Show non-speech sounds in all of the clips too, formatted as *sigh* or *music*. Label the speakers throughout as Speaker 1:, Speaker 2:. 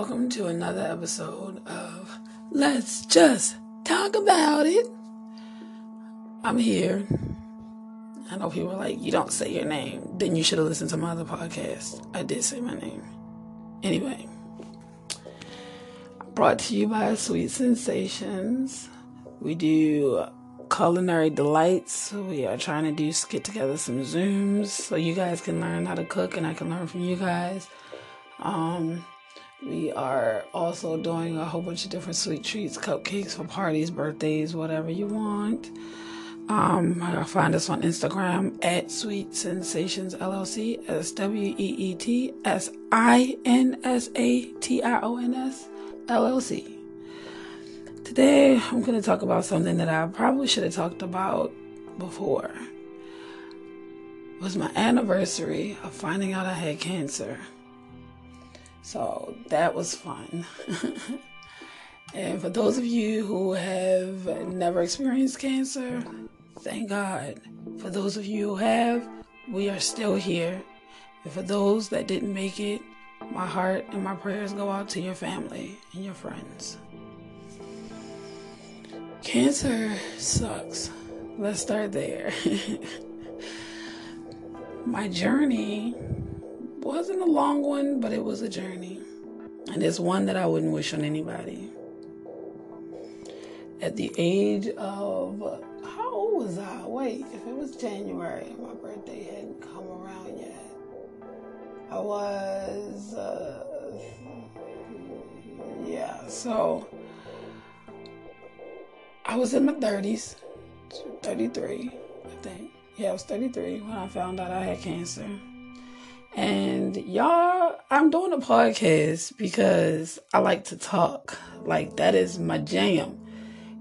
Speaker 1: Welcome to another episode of Let's Just Talk About It. I'm here. I know people are like, you don't say your name. Then you should have listened to my other podcast. I did say my name. Anyway, brought to you by Sweet Sensations. We do culinary delights. We are trying to do get together some Zooms so you guys can learn how to cook and I can learn from you guys. Um, we are also doing a whole bunch of different sweet treats, cupcakes for parties, birthdays, whatever you want. Um, find us on Instagram at Sweet Sensations LLC, S W E E T S I N S A T I O N S LLC. Today, I'm going to talk about something that I probably should have talked about before. It was my anniversary of finding out I had cancer. So that was fun. *laughs* and for those of you who have never experienced cancer, thank God. For those of you who have, we are still here. And for those that didn't make it, my heart and my prayers go out to your family and your friends. Cancer sucks. Let's start there. *laughs* my journey wasn't a long one, but it was a journey. And it's one that I wouldn't wish on anybody. At the age of, how old was I? Wait, if it was January, my birthday hadn't come around yet. I was, uh, yeah, so I was in my 30s, 33, I think. Yeah, I was 33 when I found out I had cancer. And y'all, I'm doing a podcast because I like to talk. Like, that is my jam.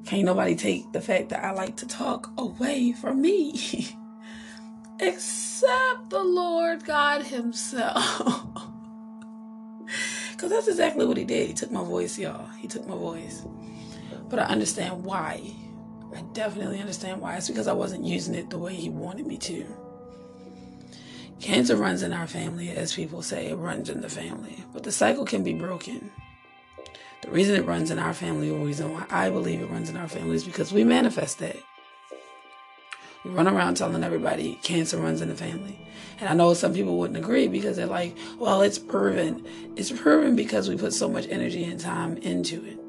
Speaker 1: Can't nobody take the fact that I like to talk away from me. *laughs* Except the Lord God Himself. *laughs* Because that's exactly what He did. He took my voice, y'all. He took my voice. But I understand why. I definitely understand why. It's because I wasn't using it the way He wanted me to. Cancer runs in our family, as people say, it runs in the family. But the cycle can be broken. The reason it runs in our family, or reason why I believe it runs in our family, is because we manifest that. We run around telling everybody cancer runs in the family. And I know some people wouldn't agree because they're like, well, it's proven. It's proven because we put so much energy and time into it.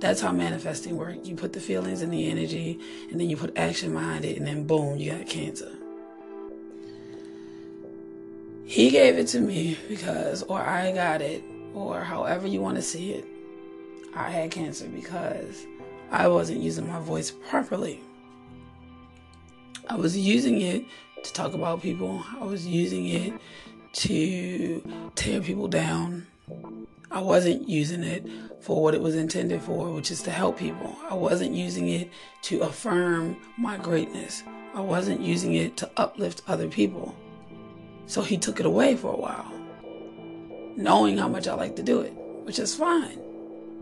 Speaker 1: That's how manifesting works. You put the feelings and the energy, and then you put action behind it, and then boom, you got cancer. He gave it to me because, or I got it, or however you want to see it. I had cancer because I wasn't using my voice properly. I was using it to talk about people, I was using it to tear people down. I wasn't using it for what it was intended for, which is to help people. I wasn't using it to affirm my greatness. I wasn't using it to uplift other people. So he took it away for a while, knowing how much I like to do it, which is fine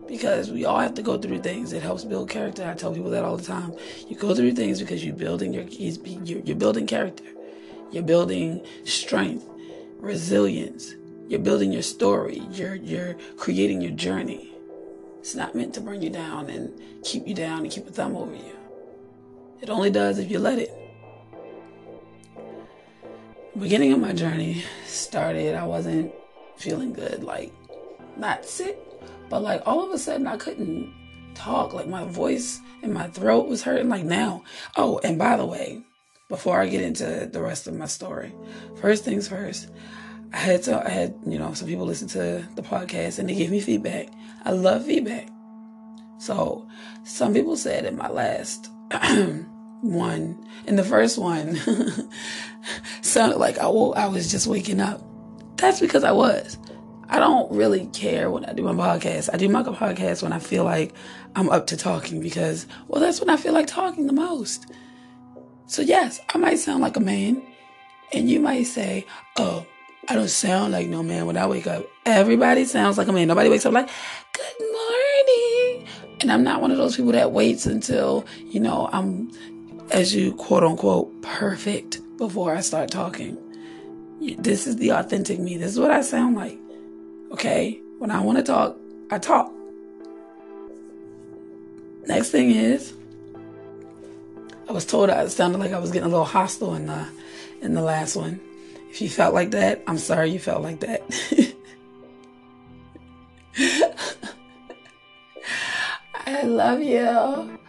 Speaker 1: because we all have to go through things. It helps build character. I tell people that all the time. You go through things because you're building your you're building character, you're building strength, resilience. You're building your story. You're you're creating your journey. It's not meant to bring you down and keep you down and keep a thumb over you. It only does if you let it beginning of my journey started, I wasn't feeling good. Like, not sick, but like all of a sudden I couldn't talk. Like, my voice and my throat was hurting. Like, now. Oh, and by the way, before I get into the rest of my story, first things first, I had to, I had, you know, some people listen to the podcast and they gave me feedback. I love feedback. So, some people said in my last *clears throat* one, in the first one, *laughs* sounded like I, I was just waking up. That's because I was. I don't really care when I do my podcast. I do my podcast when I feel like I'm up to talking because, well, that's when I feel like talking the most. So, yes, I might sound like a man, and you might say, oh, I don't sound like no man when I wake up. Everybody sounds like a man. Nobody wakes up like, good morning. And I'm not one of those people that waits until, you know, I'm, as you quote unquote, perfect before I start talking. This is the authentic me. This is what I sound like. Okay? When I want to talk, I talk. Next thing is, I was told I sounded like I was getting a little hostile in the in the last one. If you felt like that, I'm sorry you felt like that. *laughs* I love you.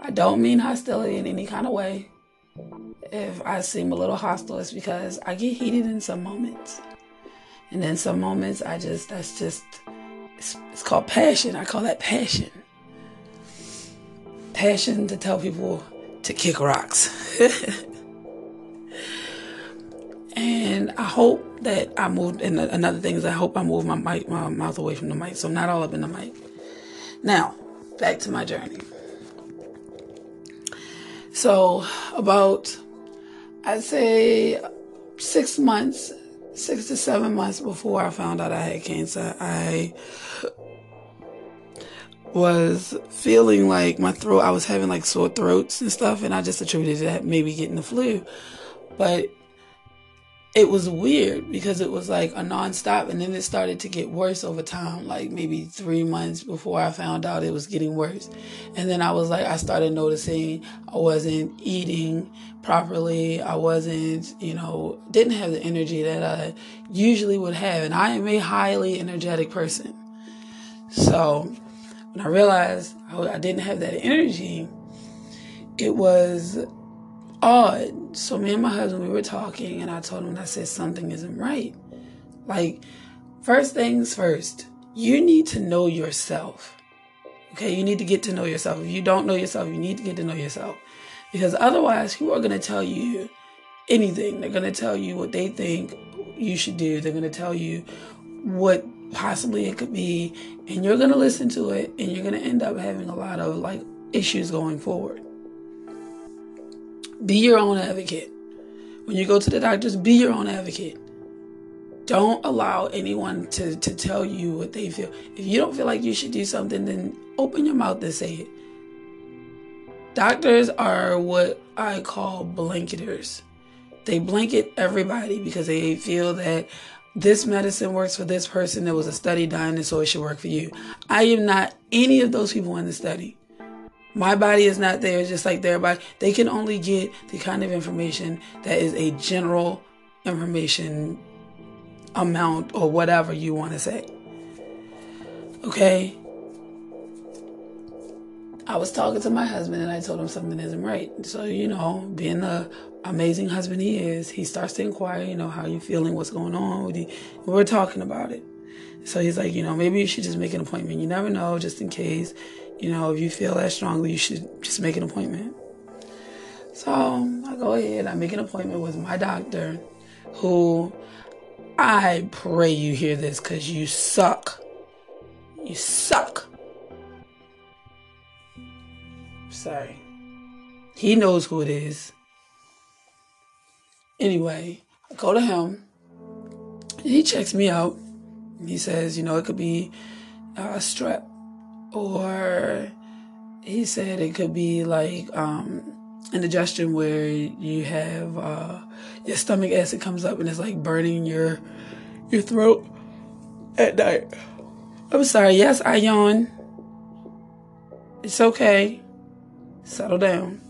Speaker 1: I don't mean hostility in any kind of way. If I seem a little hostile, it's because I get heated in some moments. And then some moments, I just, that's just, it's, it's called passion. I call that passion. Passion to tell people to kick rocks. *laughs* and I hope that I moved. And another thing is, I hope I move my mic, my mouth away from the mic, so I'm not all up in the mic. Now, back to my journey. So, about I'd say six months, six to seven months before I found out I had cancer, I was feeling like my throat, I was having like sore throats and stuff, and I just attributed that maybe getting the flu. But it was weird because it was like a nonstop and then it started to get worse over time like maybe three months before i found out it was getting worse. And then i was like i started noticing i wasn't eating properly. I wasn't you know didn't have the energy that i usually would have and i am a highly energetic person. So when i realized i didn't have that energy it was odd. So me and my husband, we were talking, and I told him, I said something isn't right. Like, first things first, you need to know yourself. Okay, you need to get to know yourself. If you don't know yourself, you need to get to know yourself. Because otherwise, people are going to tell you anything. They're going to tell you what they think you should do. They're going to tell you what possibly it could be. And you're going to listen to it, and you're going to end up having a lot of like issues going forward. Be your own advocate. When you go to the doctors, be your own advocate. Don't allow anyone to, to tell you what they feel. If you don't feel like you should do something, then open your mouth and say it. Doctors are what I call blanketers. They blanket everybody because they feel that this medicine works for this person. There was a study done, and so it should work for you. I am not any of those people in the study. My body is not there, just like their body. They can only get the kind of information that is a general information amount or whatever you want to say. Okay? I was talking to my husband and I told him something isn't right. So, you know, being the amazing husband he is, he starts to inquire, you know, how you feeling, what's going on with you. we're talking about it. So he's like, you know, maybe you should just make an appointment. You never know, just in case. You know, if you feel that strongly, you should just make an appointment. So I go ahead, I make an appointment with my doctor, who I pray you hear this because you suck. You suck. Sorry. He knows who it is. Anyway, I go to him. He checks me out. He says, you know, it could be uh, a strep or he said it could be like um, indigestion where you have uh, your stomach acid comes up and it's like burning your your throat at night. I'm sorry. Yes, I yawn. It's okay. Settle down.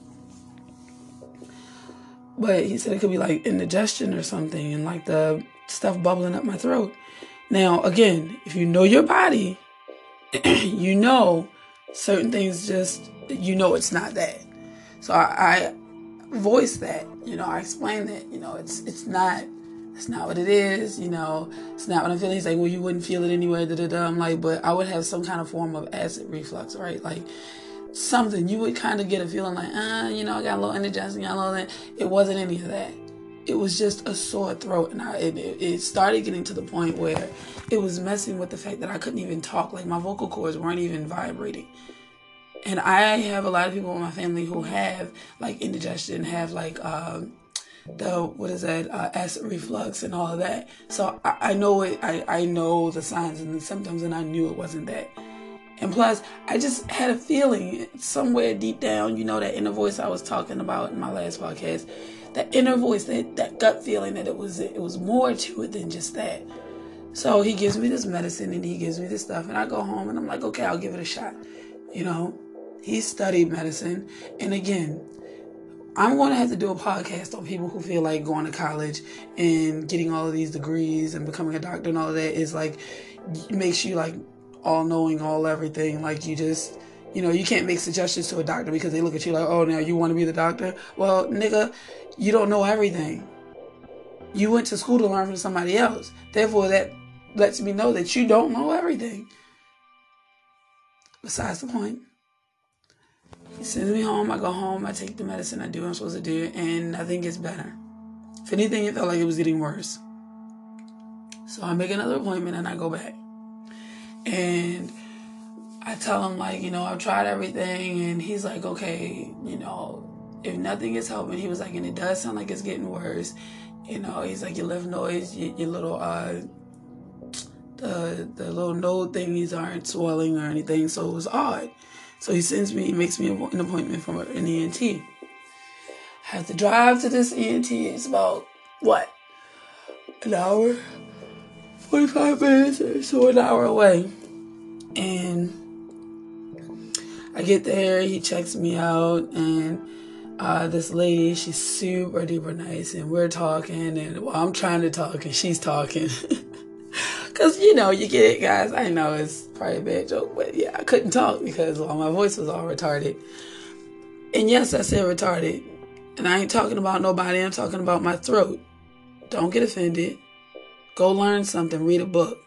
Speaker 1: But he said it could be like indigestion or something and like the stuff bubbling up my throat. Now, again, if you know your body, *clears throat* you know certain things just you know it's not that. So I, I voice that, you know, I explain that, you know, it's it's not it's not what it is, you know, it's not what I'm feeling. He's like, well, you wouldn't feel it anyway, da da da. I'm like, but I would have some kind of form of acid reflux, right? Like something you would kind of get a feeling like, uh, you know, I got a little indigestion, got a little that. It wasn't any of that it was just a sore throat and I, it, it started getting to the point where it was messing with the fact that I couldn't even talk. Like my vocal cords weren't even vibrating. And I have a lot of people in my family who have like indigestion have like um, the what is that uh, acid reflux and all of that. So I, I know it I, I know the signs and the symptoms and I knew it wasn't that. And plus, I just had a feeling somewhere deep down, you know, that inner voice I was talking about in my last podcast, that inner voice, that, that gut feeling that it was it was more to it than just that. So he gives me this medicine and he gives me this stuff, and I go home and I'm like, okay, I'll give it a shot. You know, he studied medicine, and again, I'm going to have to do a podcast on people who feel like going to college and getting all of these degrees and becoming a doctor and all of that is like makes you like all knowing, all everything. Like you just, you know, you can't make suggestions to a doctor because they look at you like, oh, now you want to be the doctor? Well, nigga, you don't know everything. You went to school to learn from somebody else. Therefore, that lets me know that you don't know everything. Besides the point. He sends me home. I go home. I take the medicine. I do what I'm supposed to do, and nothing gets better. If anything, it felt like it was getting worse. So I make another appointment and I go back. And I tell him, like, you know, I've tried everything. And he's like, okay, you know, if nothing is helping, he was like, and it does sound like it's getting worse. You know, he's like, your lymph nodes, your, your little, uh, the, the little node thingies aren't swelling or anything. So it was odd. So he sends me, he makes me an appointment for an ENT. I have to drive to this ENT. It's about, what, an hour? 45 minutes or so an hour away. And I get there, he checks me out, and uh, this lady, she's super duper nice, and we're talking, and well, I'm trying to talk, and she's talking. *laughs* Cause you know, you get it, guys. I know it's probably a bad joke, but yeah, I couldn't talk because well, my voice was all retarded. And yes, I said retarded. And I ain't talking about nobody, I'm talking about my throat. Don't get offended. Go learn something, read a book.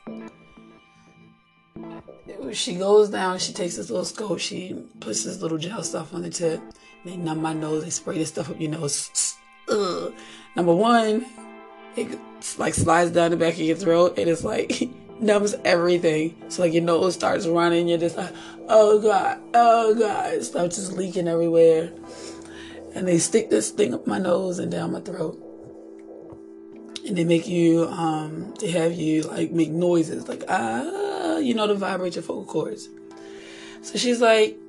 Speaker 1: She goes down, she takes this little scope, she puts this little gel stuff on the tip. They numb my nose, they spray this stuff up your nose. Ugh. Number one, it like slides down the back of your throat and it's like *laughs* numbs everything. So like your nose starts running, you're just like, oh god, oh god, stuff just leaking everywhere. And they stick this thing up my nose and down my throat. And they make you, um, they have you like make noises like ah, you know, to vibrate your vocal cords. So she's like,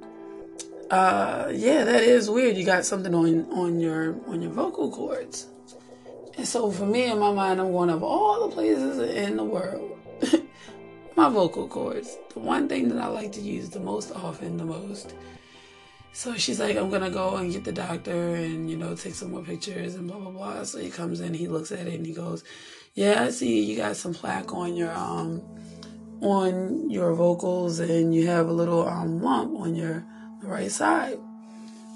Speaker 1: uh, yeah, that is weird. You got something on on your on your vocal cords. And so for me in my mind, I'm going of all the places in the world, *laughs* my vocal cords, the one thing that I like to use the most often, the most. So she's like, I'm gonna go and get the doctor and, you know, take some more pictures and blah, blah, blah. So he comes in, he looks at it and he goes, yeah, I see you got some plaque on your, um, on your vocals and you have a little, um, lump on your right side.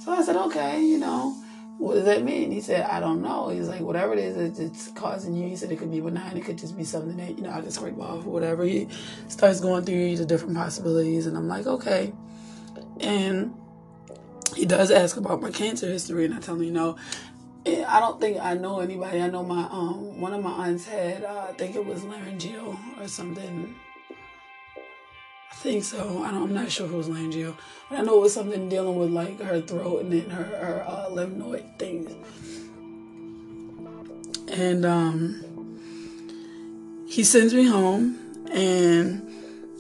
Speaker 1: So I said, okay, you know, what does that mean? He said, I don't know. He's like, whatever it is, it's causing you. He said it could be benign. It could just be something that, you know, I just scrape off or whatever. He starts going through the different possibilities. And I'm like, okay. And he does ask about my cancer history. And I tell him, you know, eh, I don't think I know anybody. I know my, um, one of my aunts had, uh, I think it was laryngeal or something think so. I am not sure if it was laryngeal, but I know it was something dealing with like her throat and then her, her uh, lymph things. And um, he sends me home, and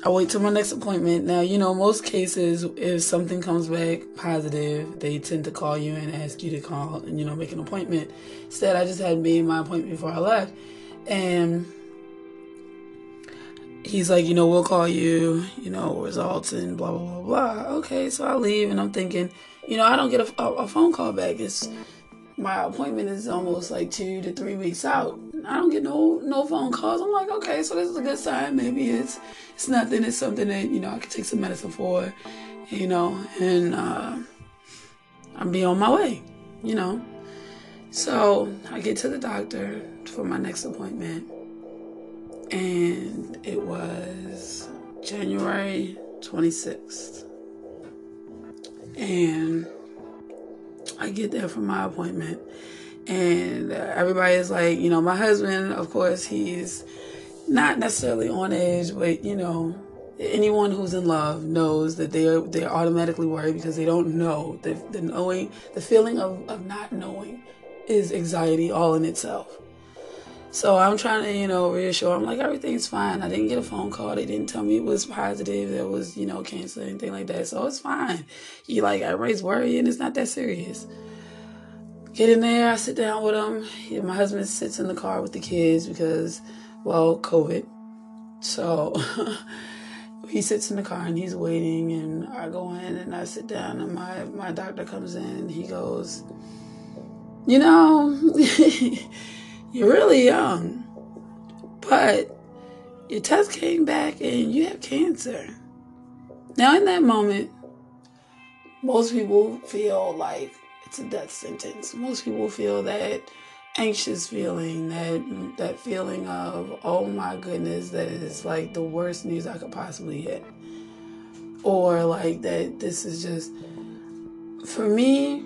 Speaker 1: I wait till my next appointment. Now, you know, most cases, if something comes back positive, they tend to call you and ask you to call and you know make an appointment. Instead, I just had made my appointment before I left, and he's like, you know, we'll call you, you know, results and blah, blah, blah, blah. Okay, so I leave and I'm thinking, you know, I don't get a, a, a, phone call back. It's my appointment is almost like two to three weeks out. I don't get no no phone calls. I'm like, okay, so this is a good sign. Maybe it's it's nothing. It's something that you know I can take some medicine for, you know, and uh, I'm be on my way, you know. So I get to the doctor for my next appointment and it was January 26th. And I get there for my appointment, and everybody is like, you know, my husband, of course, he's not necessarily on edge, but you know, anyone who's in love knows that they're they're automatically worried because they don't know. The, the knowing the feeling of, of not knowing is anxiety all in itself so I'm trying to, you know, reassure I'm like everything's fine. I didn't get a phone call. They didn't tell me it was positive. There was, you know, cancer, anything like that. So it's fine. You like everybody's worrying. It's not that serious. Get in there. I sit down with him. My husband sits in the car with the kids because, well, COVID. So *laughs* he sits in the car and he's waiting, and I go in and I sit down, and my, my doctor comes in and he goes, You know, *laughs* you're really young, but your test came back and you have cancer. Now, in that moment, most people feel like it's a death sentence. Most people feel that anxious feeling, that that feeling of oh my goodness, that is like the worst news I could possibly get, or like that this is just for me.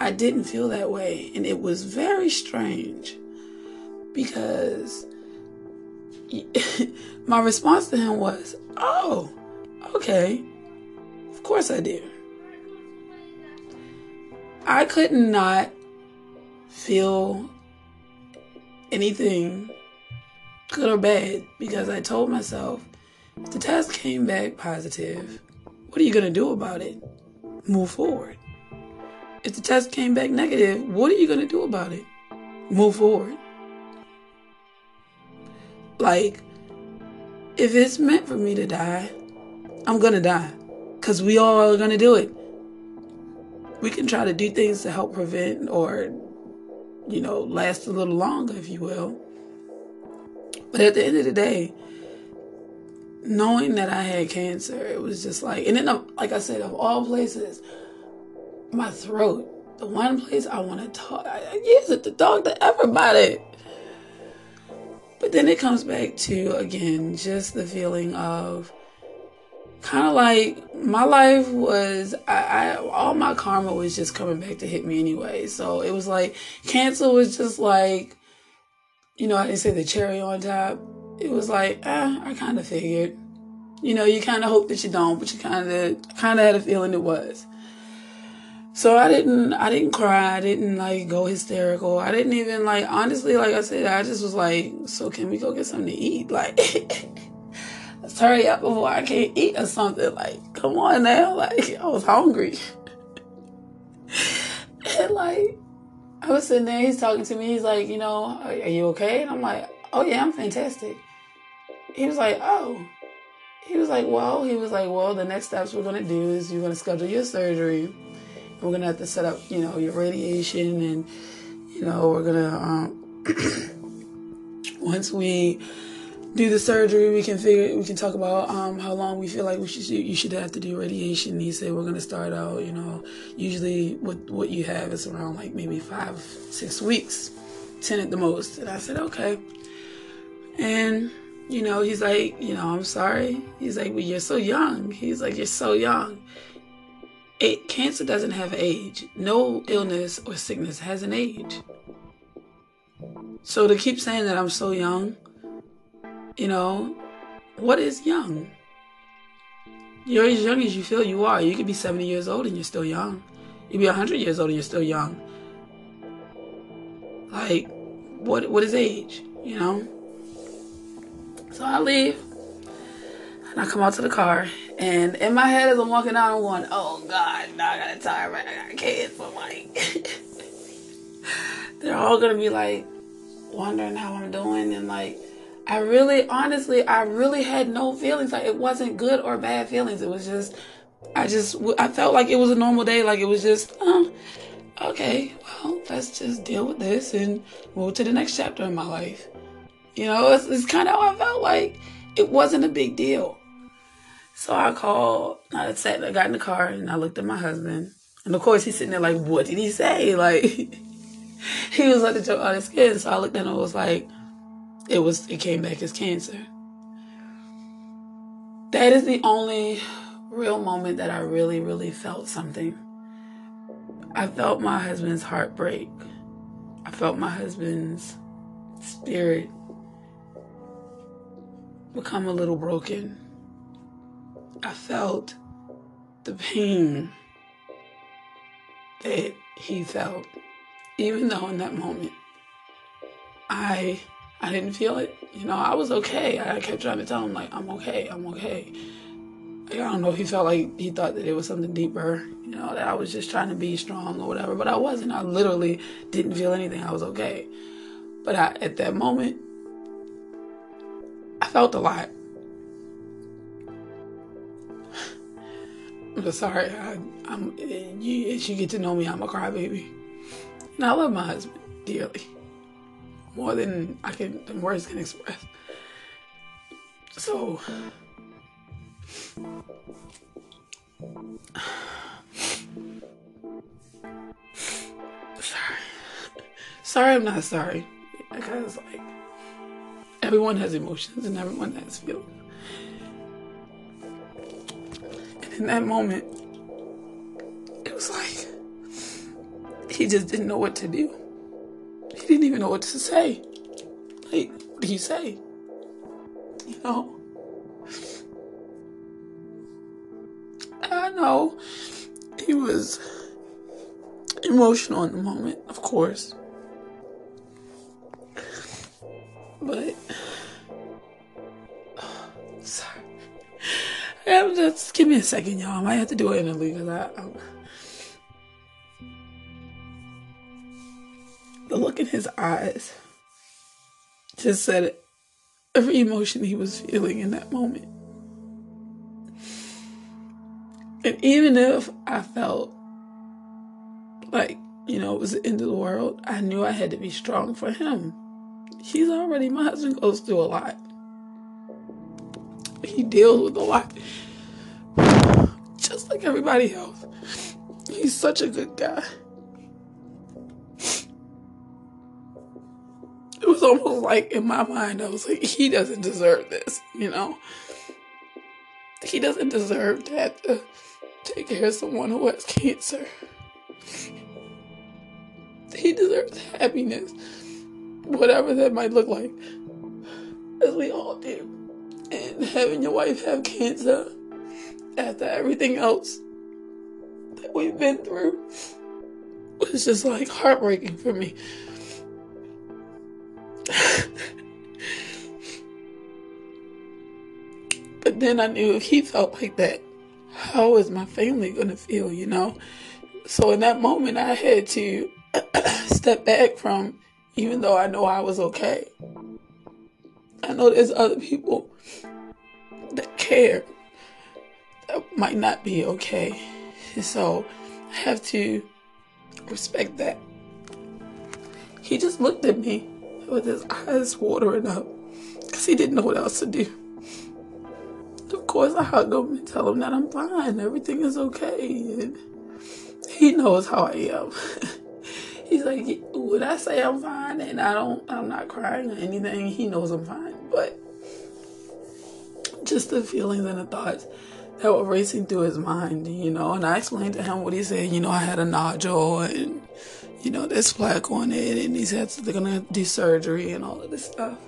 Speaker 1: I didn't feel that way, and it was very strange because *laughs* my response to him was, "Oh, okay, of course I do." I could not feel anything good or bad because I told myself if the test came back positive, what are you going to do about it? Move forward. If the test came back negative, what are you going to do about it? Move forward. Like, if it's meant for me to die, I'm going to die because we all are going to do it we can try to do things to help prevent or, you know, last a little longer, if you will. But at the end of the day, knowing that I had cancer, it was just like, and then, like I said, of all places, my throat, the one place I want to talk, I use it to talk to everybody. But then it comes back to, again, just the feeling of, kind of like my life was I, I, all my karma was just coming back to hit me anyway. So it was like cancer was just like you know I didn't say the cherry on top. It was like eh, i kind of figured. You know you kind of hope that you don't but you kind of kind of had a feeling it was so i didn't i didn't cry i didn't like go hysterical i didn't even like honestly like i said i just was like so can we go get something to eat like Let's *laughs* hurry up before I can't eat or something. Like, come on now. *laughs* Like, I was hungry. *laughs* and like, I was sitting there, he's talking to me. He's like, you know, are, are you okay? And I'm like, oh yeah, I'm fantastic. He was like, oh. He was like, well, he was like, well, the next steps we're gonna do is you're gonna schedule your surgery. We're gonna have to set up, you know, your radiation, and you know, we're gonna um, *clears throat* once we do the surgery, we can figure, we can talk about um, how long we feel like we should, you should have to do radiation. He said we're gonna start out, you know, usually what what you have is around like maybe five, six weeks, ten at the most. And I said okay. And you know, he's like, you know, I'm sorry. He's like, well, you're so young. He's like, you're so young. It, cancer doesn't have age. No illness or sickness has an age. So to keep saying that I'm so young you know, what is young? You're as young as you feel you are. You could be 70 years old and you're still young. You could be 100 years old and you're still young. Like, what what is age? You know? So I leave I come out to the car. And in my head, as I'm walking out, I'm going, oh God, now I got a tire? I got kids. But like, *laughs* they're all to be like wondering how I'm doing and like, I really, honestly, I really had no feelings. Like it wasn't good or bad feelings. It was just, I just, I felt like it was a normal day. Like it was just, oh, okay, well, let's just deal with this and move to the next chapter in my life. You know, it's, it's kind of how I felt like it wasn't a big deal. So I called, I sat, I got in the car and I looked at my husband. And of course he's sitting there like, what did he say? *laughs* Like, he was like the joke on his skin. So I looked at him and was like, it was it came back as cancer. That is the only real moment that I really, really felt something. I felt my husband's heart break. I felt my husband's spirit become a little broken. I felt the pain that he felt, even though in that moment I I didn't feel it. You know, I was okay. I kept trying to tell him, like, I'm okay, I'm okay. I don't know if he felt like he thought that it was something deeper, you know, that I was just trying to be strong or whatever, but I wasn't. I literally didn't feel anything. I was okay. But I, at that moment, I felt a lot. I'm sorry. I, am you, as you get to know me, I'm a crybaby, and I love my husband dearly, more than I can than words can express. So, sorry, sorry, I'm not sorry because like everyone has emotions and everyone has feelings. In that moment, it was like he just didn't know what to do. He didn't even know what to say. Like, what do you say? You know? I know he was emotional in the moment, of course. But Just give me a second, y'all. I might have to do it in a league I. I'm... The look in his eyes just said every emotion he was feeling in that moment. And even if I felt like, you know, it was the end of the world, I knew I had to be strong for him. He's already, my husband goes through a lot he deals with a lot. Just like everybody else. He's such a good guy. It was almost like in my mind, I was like, he doesn't deserve this, you know? He doesn't deserve to have to take care of someone who has cancer. He deserves happiness, whatever that might look like, as we all do having your wife have cancer after everything else that we've been through was just like heartbreaking for me. *laughs* but then I knew if he felt like that, how is my family going to feel, you know? So in that moment, I had to *clears throat* step back from, even though I know I was okay. I know there's other people that care that might not be okay. So I have to respect that. He just looked at me with his eyes watering up because he didn't know what else to do. Of course, I hug him and tell him that I'm fine, everything is okay. And he knows how I am. *laughs* He's like, would I say I'm fine and I don't, I'm not crying or anything? He knows I'm fine, but *laughs* just the feelings and the thoughts that were racing through his mind, you know. And I explained to him what he said. You know, I had a nodule and, you know, there's plaque on it and he said they're to do surgery and all of this stuff.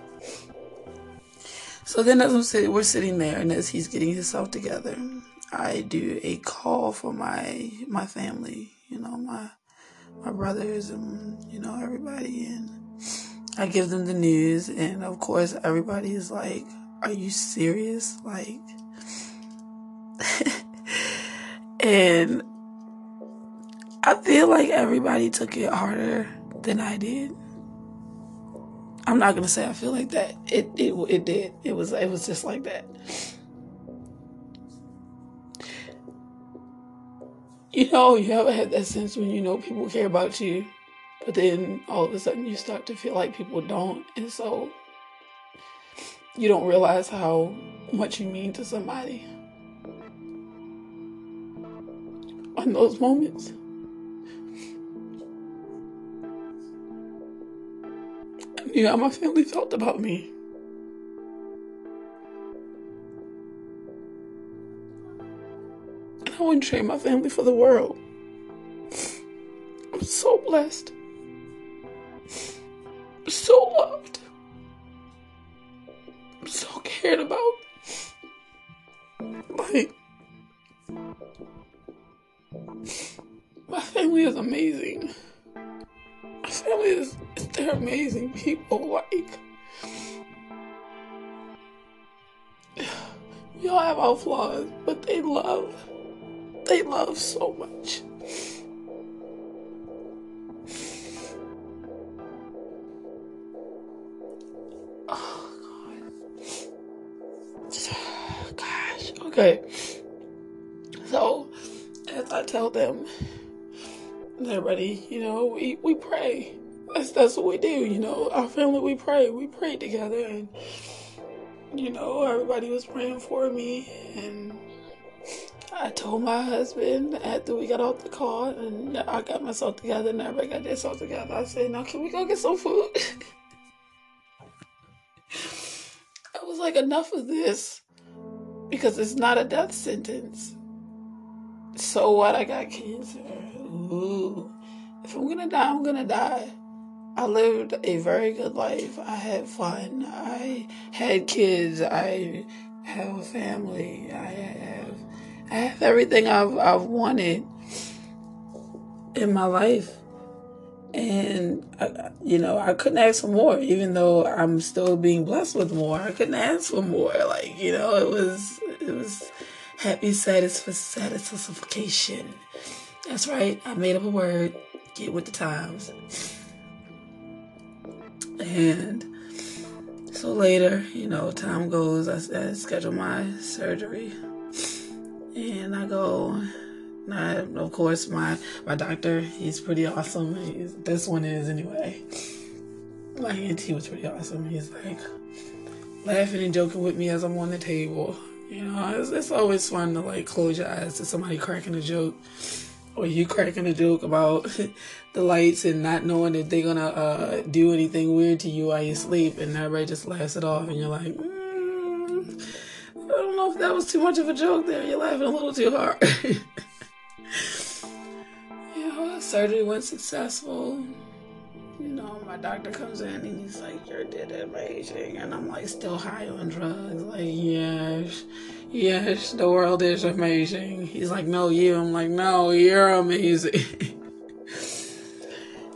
Speaker 1: So then as I'm sitting, we're sitting there and as he's getting himself together, I do a call for my, my family, you know, my, my brothers and, you know, everybody. And I give them the news. And of course, everybody is like, are you serious? Like, *laughs* and I feel like everybody took it harder than I did. I'm not gonna say I feel like that. It it it did. It was it was just like that. You know, you ever had that sense when you know people care about you, but then all of a sudden you start to feel like people don't, and so you don't realize how much you mean to somebody. On those moments. I knew how my family felt about me. And I wouldn't trade my family for the world. I'm so blessed. So loved so cared about. Like, my family is amazing. My family is, they're amazing people. Like, we all have our flaws, but they love, they love so much. Okay. So, as I tell them, everybody, you know, we, we pray. That's that's what we do, you know. Our family we pray. We pray together and you know, everybody was praying for me and I told my husband after we got off the car and I got myself together and everybody got themselves together. I said, Now can we go get some food? *laughs* I was like, enough of this because it's not a death sentence. So what? I got cancer. Ooh. If I'm gonna die, I'm gonna die. I lived a very good life. I had fun. I had kids. I have a family. I have I have everything I've I've wanted in my life. And I, you know, I couldn't ask for more, even though I'm still being blessed with more. I couldn't ask for more. Like you know, it was it was happy satisfied, satisfaction. That's right. I made up a word. Get with the times. And so later, you know, time goes. I, I schedule my surgery, and I go. I, of course, my my doctor, he's pretty awesome. He's, this one is anyway. My ENT was pretty awesome. He's like laughing and joking with me as I'm on the table. You know, it's, it's always fun to like close your eyes to somebody cracking a joke or you cracking a joke about *laughs* the lights and not knowing if they're gonna uh, do anything weird to you while you sleep, and everybody just laughs it off, and you're like, mm, I don't know if that was too much of a joke there. You're laughing a little too hard. *laughs* you know, surgery went successful. You know, my doctor comes in and he's like, "You're dead amazing," and I'm like, still high on drugs. Like, yes yes, the world is amazing. He's like, no, you. I'm like, no, you're amazing. *laughs*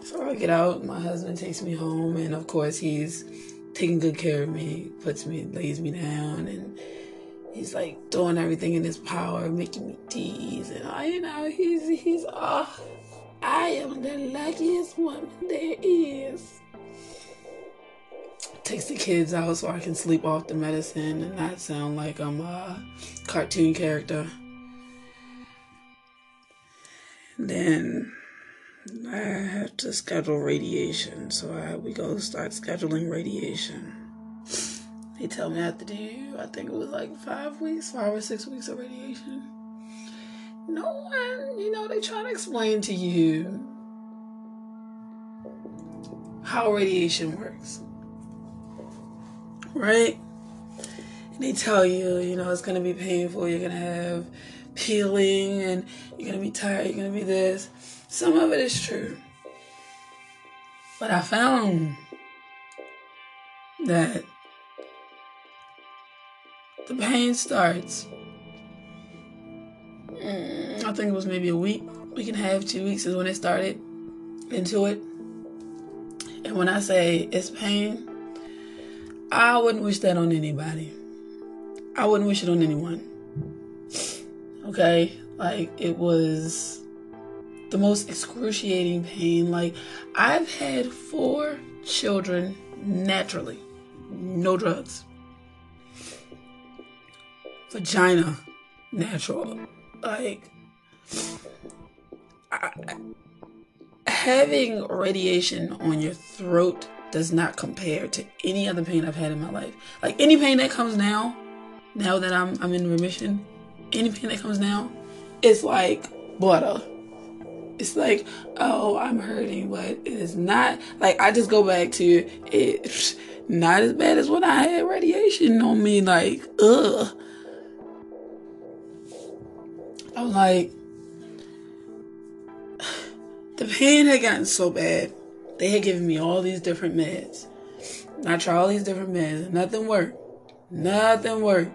Speaker 1: so I get out. My husband takes me home, and of course, he's taking good care of me. Puts me, lays me down, and he's like doing everything in his power, making me teas, and I, you know, he's he's uh, I am the luckiest woman there is takes the kids out so I can sleep off the medicine and not sound like I'm a cartoon character. then I have to schedule radiation, so I, we go start scheduling radiation. They tell me I have to do, I think it was like five weeks, five or six weeks of radiation. No one, you know, they try to explain to you how radiation works right? And they tell you, you know, it's gonna be painful, you're gonna have peeling, and you're gonna be tired, you're gonna be this. Some of it is true. But I found that the pain starts. Mm, I think it was maybe a week, and a half, two weeks is when it started into it. And when I say it's pain, I wouldn't wish that on anybody. I wouldn't wish it on anyone. Okay? Like, it was the most excruciating pain. Like, I've had four children naturally, no drugs. Vagina, natural. Like, I, having radiation on your throat does not compare to any other pain I've had in my life. Like any pain that comes now, now that I'm I'm in remission, any pain that comes now, it's like butter. It's like, oh, I'm hurting, but it is not like I just go back to it's *laughs* Not as bad as when I had radiation on me. Like, ugh. I'm like, the pain had gotten so bad they had given me all these different meds. I tried all these different meds. Nothing worked. Nothing worked.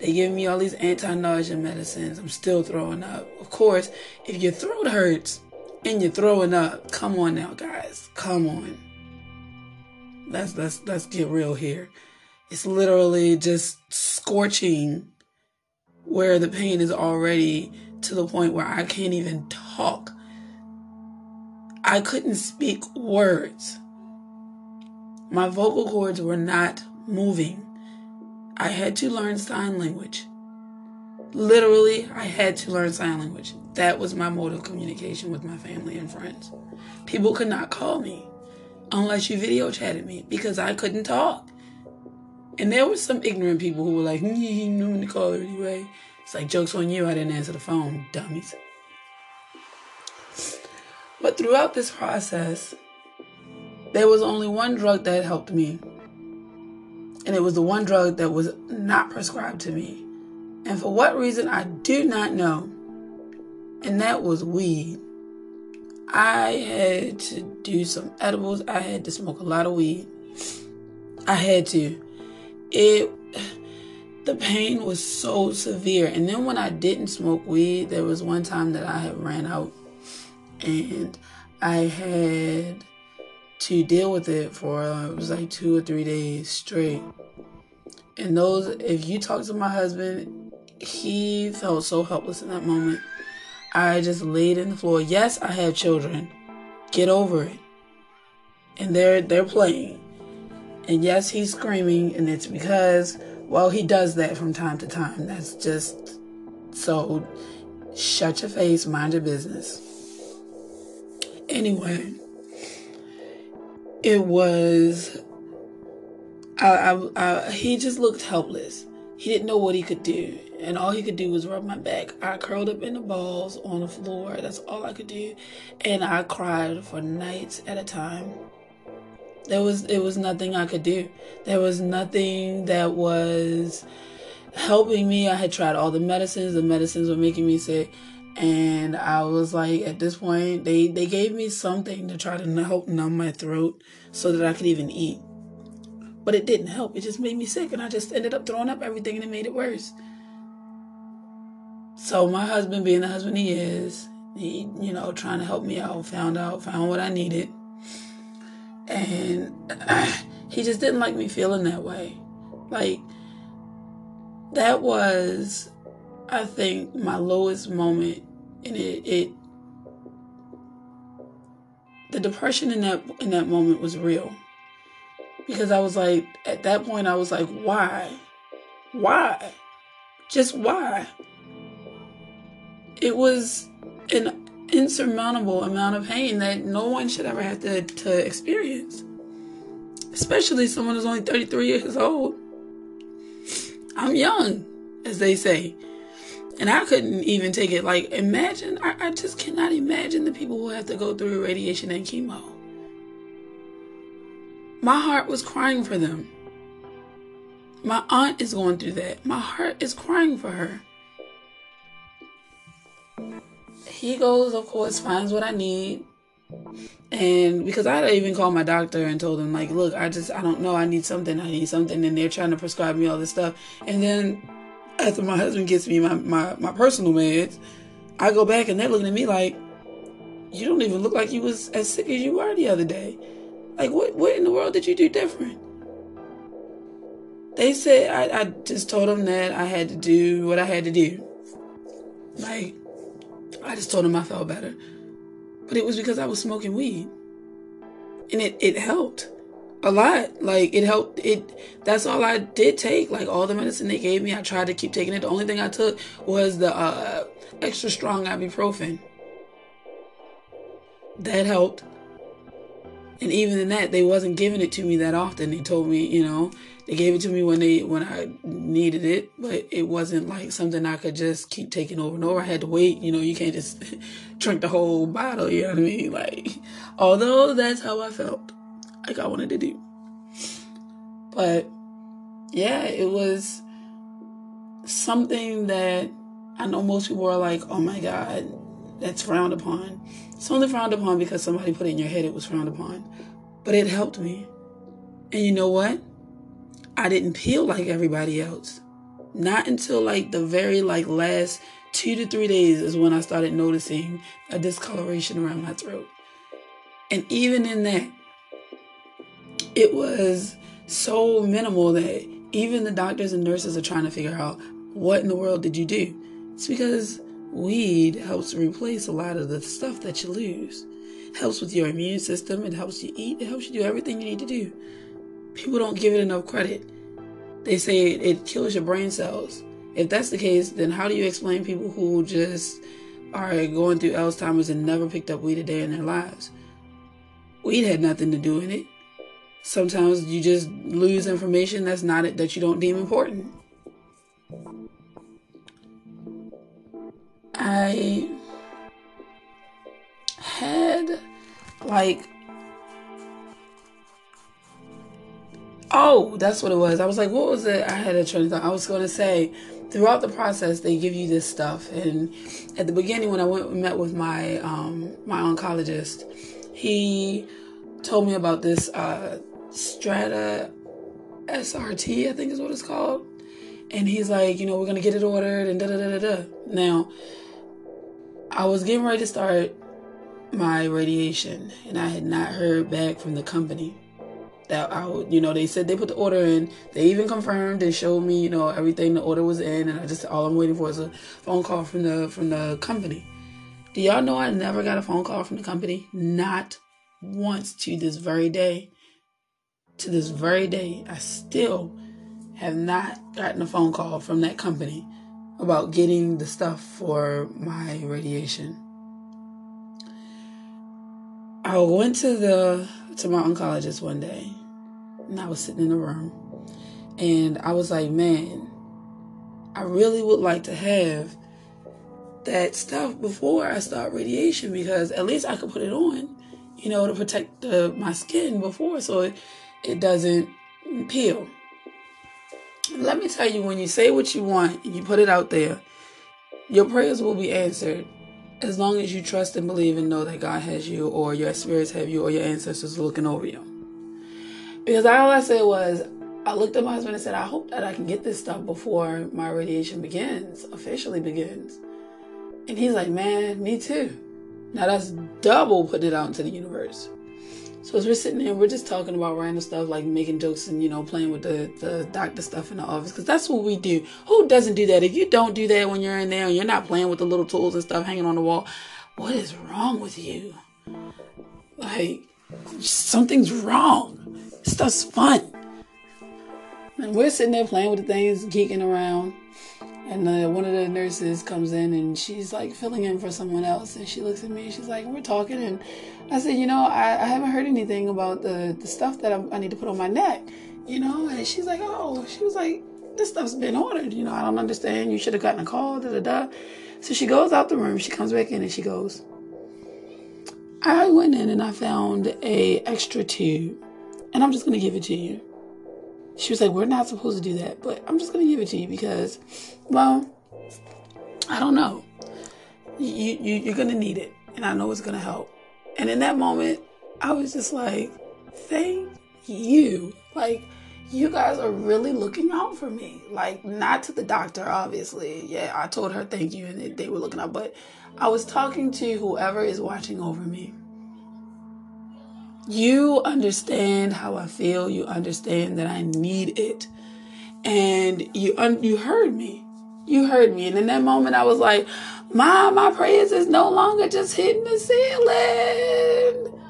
Speaker 1: They give me all these anti-nausea medicines. I'm still throwing up. Of course, if your throat hurts and you're throwing up, come on now, guys. Come on. Let's let's let's get real here. It's literally just scorching where the pain is already to the point where I can't even talk. I couldn't speak words. My vocal cords were not moving. I had to learn sign language. Literally, I had to learn sign language. That was my mode of communication with my family and friends. People could not call me unless you video chatted me because I couldn't talk. And there were some ignorant people who were like, mm, he knew when to call her anyway. It's like, joke's on you, I didn't answer the phone, dummies. But throughout this process, there was only one drug that helped me. And it was the one drug that was not prescribed to me. And for what reason, I do not know. And that was weed. I had to do some edibles. I had to smoke a lot of weed. I had to. It the pain was so severe. And then when I didn't smoke weed, there was one time that I had ran out and I had to deal with it for uh, it was like two or three days straight. And those, if you talk to my husband, he felt so helpless in that moment. I just laid in the floor. Yes, I have children. Get over it. And they're they're playing. And yes, he's screaming, and it's because well, he does that from time to time. That's just so. Shut your face, mind your business. Anyway, it was. I, I, I, he just looked helpless. He didn't know what he could do, and all he could do was rub my back. I curled up in the balls on the floor. That's all I could do, and I cried for nights at a time. There was it was nothing I could do. There was nothing that was helping me. I had tried all the medicines. The medicines were making me sick and I was like, at this point, they they gave me something to try to help numb my throat so that I could even eat. But it didn't help. It just made me sick, and I just ended up throwing up everything, and it made it worse. So my husband, being the husband he is, he you know trying to help me out, found out, found what I needed, and *clears throat* he just didn't like me feeling that way. Like that was I think my lowest moment. And it, it the depression in that in that moment was real. Because I was like at that point I was like why? Why? Just why? It was an insurmountable amount of pain that no one should ever have to, to experience especially someone who's only 33 years old I'm young as they say and I couldn't even take it. Like, imagine, I, I just cannot imagine the people who have to go through radiation and chemo. My heart was crying for them. My aunt is going through that. My heart is crying for her. He goes, of course, finds what I need. And because I even called my doctor and told him, like, look, I just, I don't know, I need something, I need something. And they're trying to prescribe me all this stuff. And then after my husband gets me my, my, my personal meds, I go back and they're looking at me like, you don't even look like you was as sick as you were the other day. Like, what, what in the world did you do different? They said, I, I just told them that I had to do what I had to do. Like, I just told him I felt better. But it was because I was smoking weed. And it, it helped a lot. Like it helped. It that's all I did take. Like all the medicine they gave me, I tried to keep taking it. The only thing I took was the uh, extra strong ibuprofen. That helped. And even in that, they wasn't giving it to me that often. They told me, you know, they gave it to me when they when I needed it, but it wasn't like something I could just keep taking over and over. I had to wait. You know, you can't just *laughs* drink the whole bottle. You know what I mean? Like, although that's how I felt like I wanted to do. But yeah, it was something that I know most people are like, oh my God, that's frowned upon. It's only frowned upon because somebody put it in your head it was frowned upon. But it helped me. And you know what? I didn't peel like everybody else. Not until like the very like last two to three days is when I started noticing a discoloration around my throat. And even in that, it was so minimal that even the doctors and nurses are trying to figure out what in the world did you do? It's because weed helps replace a lot of the stuff that you lose. It helps with your immune system, it helps you eat, it helps you do everything you need to do. People don't give it enough credit. They say it, kills your brain cells. if that's the case, then how do you explain people who just are going through Alzheimer's and never picked up weed a day in their lives? Weed had nothing to do in it. Sometimes you just lose information that's not it that you don't deem important. I had like Oh, that's what it was. I was like, what was it? I had a train of thought. I was going to say, throughout the process, they give you this stuff. And at the beginning, when I went met with my um, my oncologist, he told me about this uh, Strata SRT, I think is what it's called. And he's like, you know, we're gonna get it ordered and da da da da da. Now, I was getting ready to start my radiation, and I had not heard back from the company that I would, you know, they said they put the order in. They even confirmed and showed me, you know, everything the order was in, and I just all I'm waiting for is a phone call from the from the company. Do y'all know I never got a phone call from the company? Not once to this very day. To this very day, I still have not gotten a phone call from that company about getting the stuff for my radiation. I went to the to my oncologist one day and I was sitting in a room and I was like, man, I really would like to have that stuff before I start radiation because at least I could put it on, you know, to protect the, my skin before so it, it doesn't peel. Let me tell you, when you say what you want and you put it out there, your prayers will be answered as long as you trust and believe and know that God has you or your spirits have you or your ancestors looking over you. Because all I said was, I looked at my husband and said, I hope that I can get this stuff before my radiation begins, officially begins. And he's like, man, me too. Now that's double putting it out into the universe. So as we're sitting there, we're just talking about random stuff, like making jokes and, you know, playing with the, the doctor stuff in the office. Because that's what we do. Who doesn't do that? If you don't do that when you're in there and you're not playing with the little tools and stuff hanging on the wall, what is wrong with you? Like, something's wrong stuff's fun. And we're sitting there playing with the things, geeking around. And uh, one of the nurses comes in and she's like filling in for someone else. And she looks at me and she's like, We're talking. And I said, You know, I, I haven't heard anything about the, the stuff that I, I need to put on my neck, you know? And she's like, Oh, she was like, This stuff's been ordered. You know, I don't understand. You should have gotten a call, da da da. So she goes out the room. She comes back in and she goes, I went in and I found a extra tube and I'm just going to give it to you. She was like, We're not supposed to do that, but I'm just going to give it to you because, well, I don't know. You, you, you're going to need it, and I know it's going to help. And in that moment, I was just like, Thank you. Like, you guys are really looking out for me. Like, not to the doctor, obviously. Yeah, I told her thank you, and they were looking out, but I was talking to whoever is watching over me. You understand how I feel. You understand that I need it. And you un- you heard me. You heard me. And in that moment, I was like, Mom, my prayers is no longer just hitting the ceiling.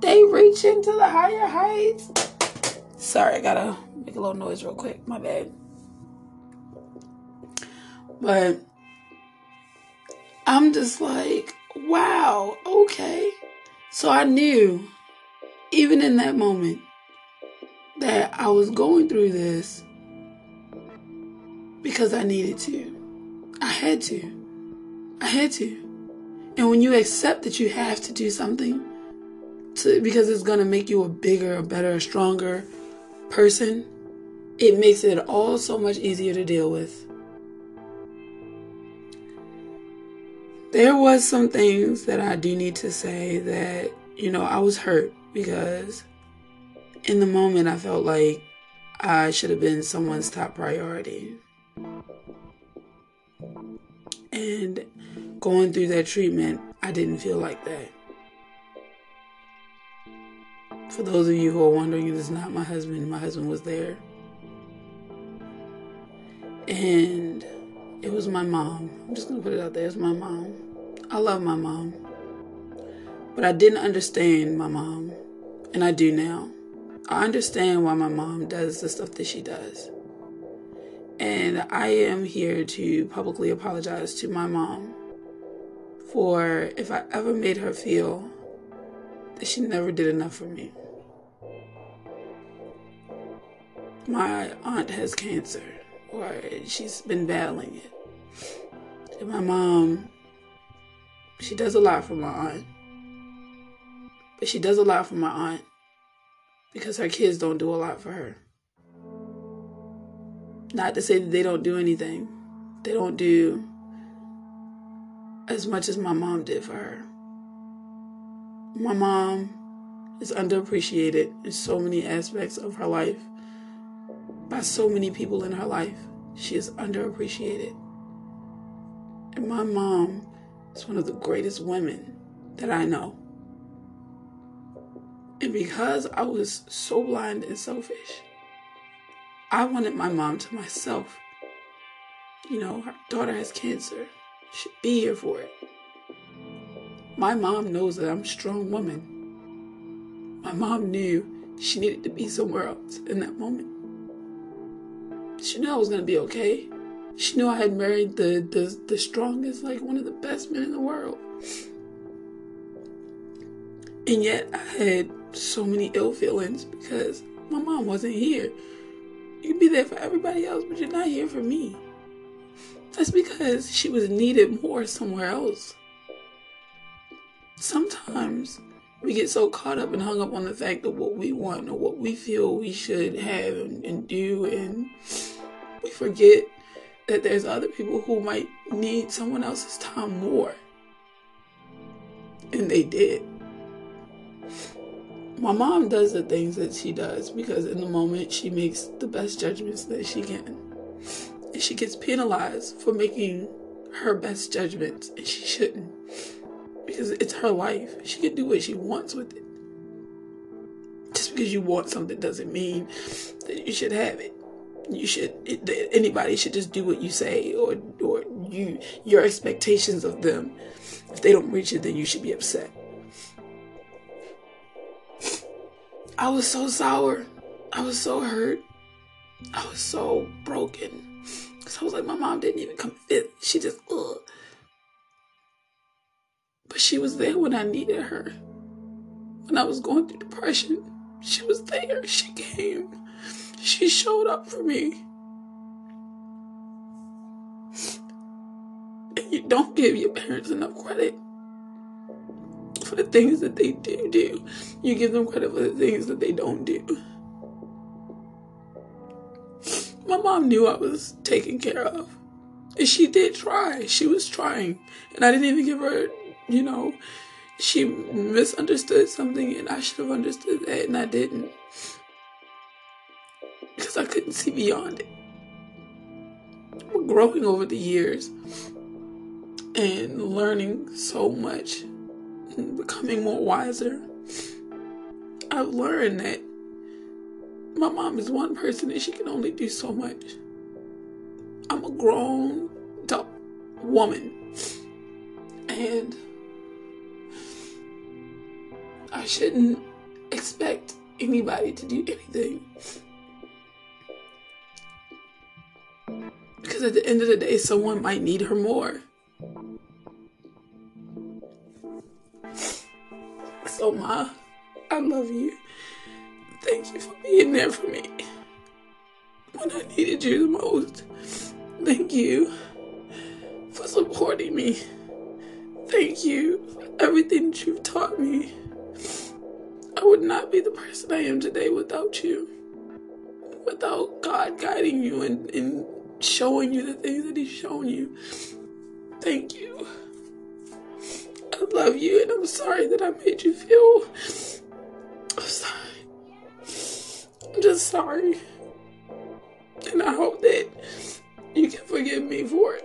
Speaker 1: They reach into the higher heights. Sorry, I gotta make a little noise real quick. My bad. But I'm just like, wow, okay. So I knew even in that moment that I was going through this because I needed to. I had to. I had to. And when you accept that you have to do something to, because it's going to make you a bigger, a better, a stronger person, it makes it all so much easier to deal with. There was some things that I do need to say that, you know, I was hurt because in the moment I felt like I should have been someone's top priority. And going through that treatment, I didn't feel like that. For those of you who are wondering, it is not my husband. My husband was there. And it was my mom. I'm just going to put it out there. It's my mom. I love my mom. But I didn't understand my mom, and I do now. I understand why my mom does the stuff that she does. And I am here to publicly apologize to my mom for if I ever made her feel that she never did enough for me. My aunt has cancer, or she's been battling it. And my mom, she does a lot for my aunt. But she does a lot for my aunt because her kids don't do a lot for her. Not to say that they don't do anything, they don't do as much as my mom did for her. My mom is underappreciated in so many aspects of her life by so many people in her life. She is underappreciated. And my mom is one of the greatest women that I know. And because I was so blind and selfish, I wanted my mom to myself. You know, her daughter has cancer. Should be here for it. My mom knows that I'm a strong woman. My mom knew she needed to be somewhere else in that moment. She knew I was gonna be okay. She knew I had married the, the, the strongest, like one of the best men in the world. And yet I had so many ill feelings because my mom wasn't here. You can be there for everybody else, but you're not here for me. That's because she was needed more somewhere else. Sometimes we get so caught up and hung up on the fact of what we want or what we feel we should have and, and do, and we forget that there's other people who might need someone else's time more. And they did my mom does the things that she does because in the moment she makes the best judgments that she can. And she gets penalized for making her best judgments, and she shouldn't. Because it's her life. She can do what she wants with it. Just because you want something doesn't mean that you should have it. You should it, anybody should just do what you say or or you your expectations of them. If they don't reach it, then you should be upset. I was so sour. I was so hurt. I was so broken. Cause I was like, my mom didn't even come fit. She just, ugh. But she was there when I needed her. When I was going through depression, she was there. She came. She showed up for me. And you don't give your parents enough credit for the things that they do do. You give them credit for the things that they don't do. My mom knew I was taken care of. And she did try. She was trying. And I didn't even give her, you know, she misunderstood something and I should have understood that and I didn't. Because I couldn't see beyond it. We're growing over the years and learning so much becoming more wiser, I've learned that my mom is one person and she can only do so much. I'm a grown adult woman and I shouldn't expect anybody to do anything. Because at the end of the day, someone might need her more. So, Ma, I love you. Thank you for being there for me when I needed you the most. Thank you for supporting me. Thank you for everything that you've taught me. I would not be the person I am today without you. Without God guiding you and, and showing you the things that He's shown you. Thank you. I love you and I'm sorry that I made you feel. I'm sorry. I'm just sorry. And I hope that you can forgive me for it.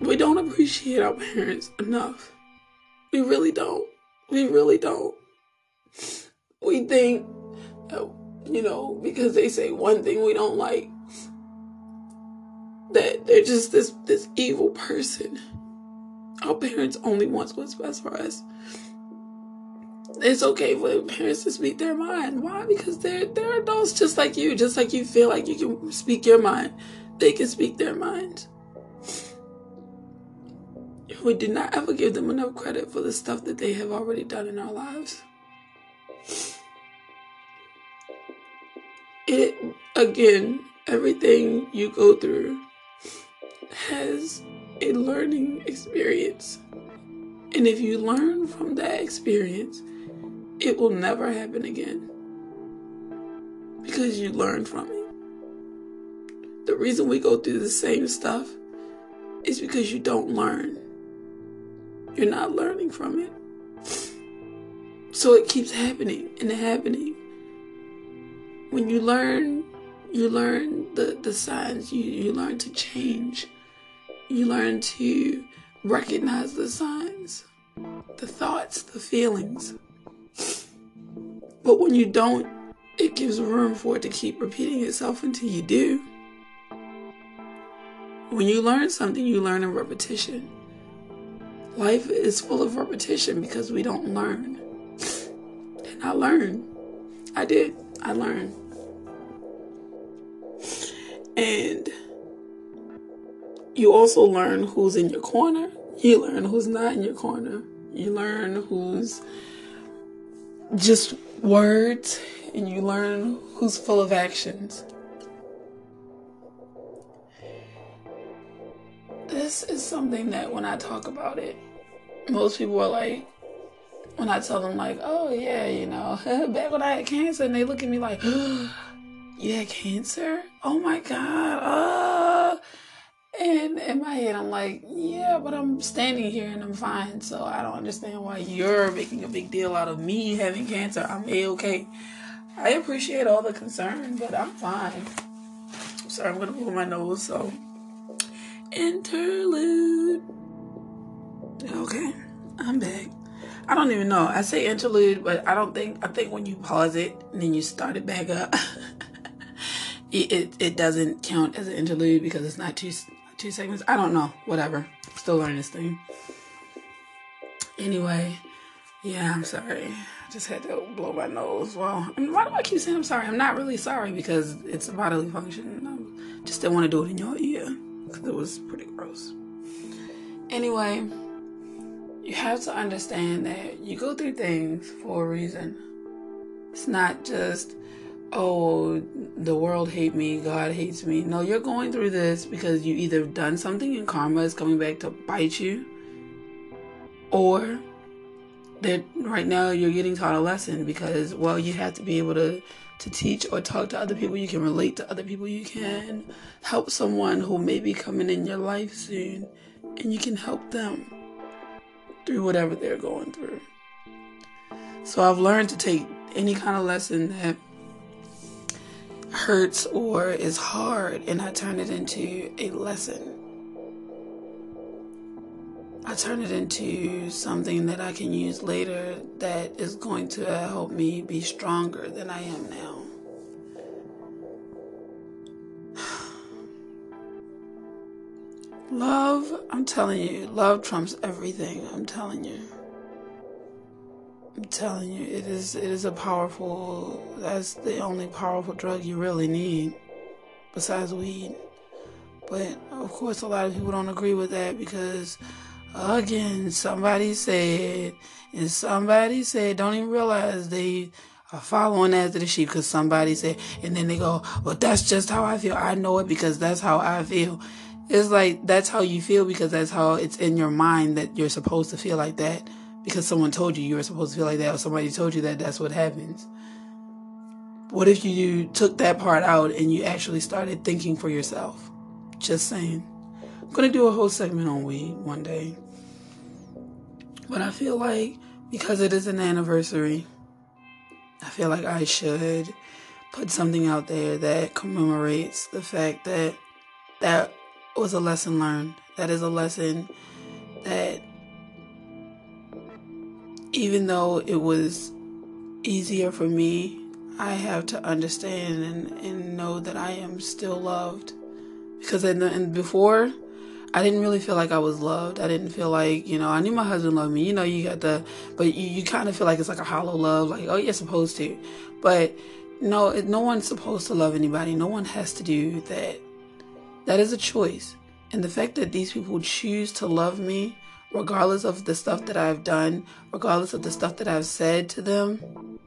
Speaker 1: We don't appreciate our parents enough. We really don't. We really don't. We think, uh, you know, because they say one thing we don't like, that they're just this this evil person. Our parents only want what's best for us. it's okay for parents to speak their mind. Why? Because they're they're adults just like you, just like you feel like you can speak your mind. They can speak their minds. We did not ever give them enough credit for the stuff that they have already done in our lives. It again, everything you go through has a learning experience. And if you learn from that experience, it will never happen again. Because you learn from it. The reason we go through the same stuff is because you don't learn. You're not learning from it. So it keeps happening and happening. When you learn, you learn the, the signs, you, you learn to change. You learn to recognize the signs, the thoughts, the feelings. But when you don't, it gives room for it to keep repeating itself until you do. When you learn something, you learn in repetition. Life is full of repetition because we don't learn. And I learned. I did. I learned. And you also learn who's in your corner. You learn who's not in your corner. You learn who's just words, and you learn who's full of actions. This is something that when I talk about it, most people are like, when I tell them, like, oh, yeah, you know, *laughs* back when I had cancer, and they look at me like, *gasps* you had cancer? Oh my God. Uh, and in my head, I'm like, yeah, but I'm standing here and I'm fine. So I don't understand why you're making a big deal out of me having cancer. I'm a okay. I appreciate all the concern, but I'm fine. Sorry, I'm gonna blow my nose. So interlude. Okay, I'm back. I don't even know. I say interlude, but I don't think. I think when you pause it and then you start it back up, *laughs* it, it, it doesn't count as an interlude because it's not two two segments. I don't know. Whatever. Still learning this thing. Anyway, yeah, I'm sorry. I just had to blow my nose. Well, I mean, why do I keep saying I'm sorry? I'm not really sorry because it's a bodily function. I just didn't want to do it in your ear because it was pretty gross. Anyway, you have to understand that you go through things for a reason. It's not just oh, the world hate me, God hates me. No, you're going through this because you either done something and karma is coming back to bite you, or that right now you're getting taught a lesson because well, you have to be able to to teach or talk to other people. You can relate to other people. You can help someone who may be coming in your life soon, and you can help them through whatever they're going through. So I've learned to take any kind of lesson that hurts or is hard and I turn it into a lesson. I turn it into something that I can use later that is going to help me be stronger than I am now. *sighs* Love, I'm telling you, love trumps everything. I'm telling you. I'm telling you, it is it is a powerful. That's the only powerful drug you really need, besides weed. But of course, a lot of people don't agree with that because, again, somebody said, and somebody said, don't even realize they are following after the sheep because somebody said, and then they go, well, that's just how I feel. I know it because that's how I feel. It's like that's how you feel because that's how it's in your mind that you're supposed to feel like that because someone told you you were supposed to feel like that or somebody told you that that's what happens. What if you took that part out and you actually started thinking for yourself? Just saying. I'm going to do a whole segment on weed one day. But I feel like because it is an anniversary, I feel like I should put something out there that commemorates the fact that that was a lesson learned. That is a lesson that even though it was easier for me, I have to understand and, and know that I am still loved. Because in the, and before, I didn't really feel like I was loved. I didn't feel like, you know, I knew my husband loved me. You know, you got the, but you, you kind of feel like it's like a hollow love, like, oh, you're supposed to. But no, no one's supposed to love anybody. No one has to do that. That is a choice. And the fact that these people choose to love me, regardless of the stuff that I've done, regardless of the stuff that I've said to them,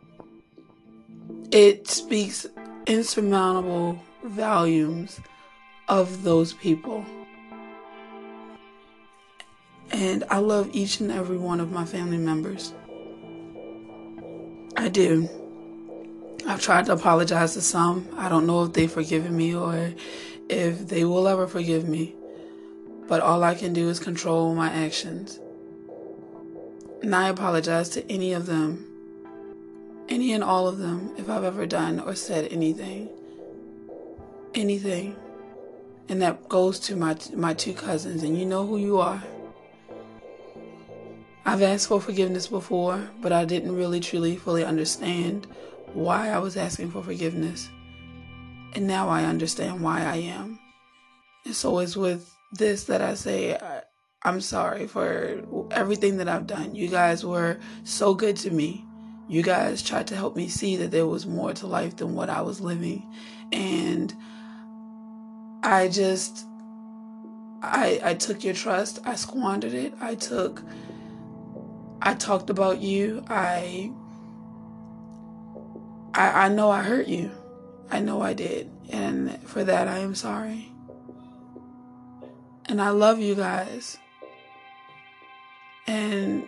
Speaker 1: it speaks insurmountable volumes of those people. And I love each and every one of my family members. I do. I've tried to apologize to some. I don't know if they've forgiven me or if they will ever forgive me. But all I can do is control my actions. And I apologize to any of them, any and all of them, if I've ever done or said anything. Anything. And that goes to my my two cousins, and you know who you are. I've asked for forgiveness before, but I didn't really truly fully understand why I was asking for forgiveness. And now I understand why I am. And so It's with this that I say, I, I'm sorry for everything that I've done. You guys were so good to me. You guys tried to help me see that there was more to life than what I was living. And I just, I, I took your trust. I squandered it. I took I talked about you. I, I I know I hurt you. I know I did. And for that I am sorry. And I love you guys. And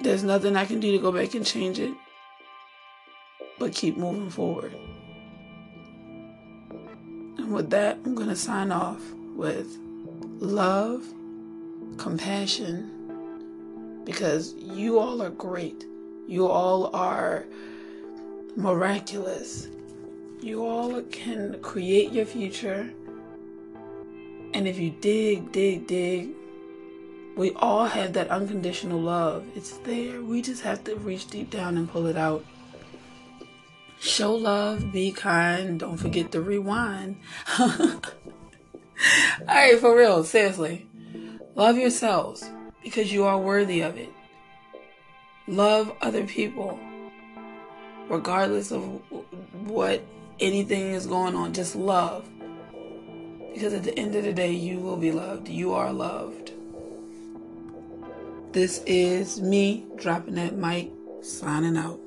Speaker 1: there's nothing I can do to go back and change it. But keep moving forward. And with that, I'm going to sign off with love, compassion, because you all are great. You all are miraculous. You all can create your future. And if you dig, dig, dig, we all have that unconditional love. It's there. We just have to reach deep down and pull it out. Show love, be kind, don't forget to rewind. *laughs* all right, for real, seriously. Love yourselves because you are worthy of it. Love other people, regardless of what anything is going on. Just love. Because at the end of the day, you will be loved. You are loved. This is me dropping that mic, signing out.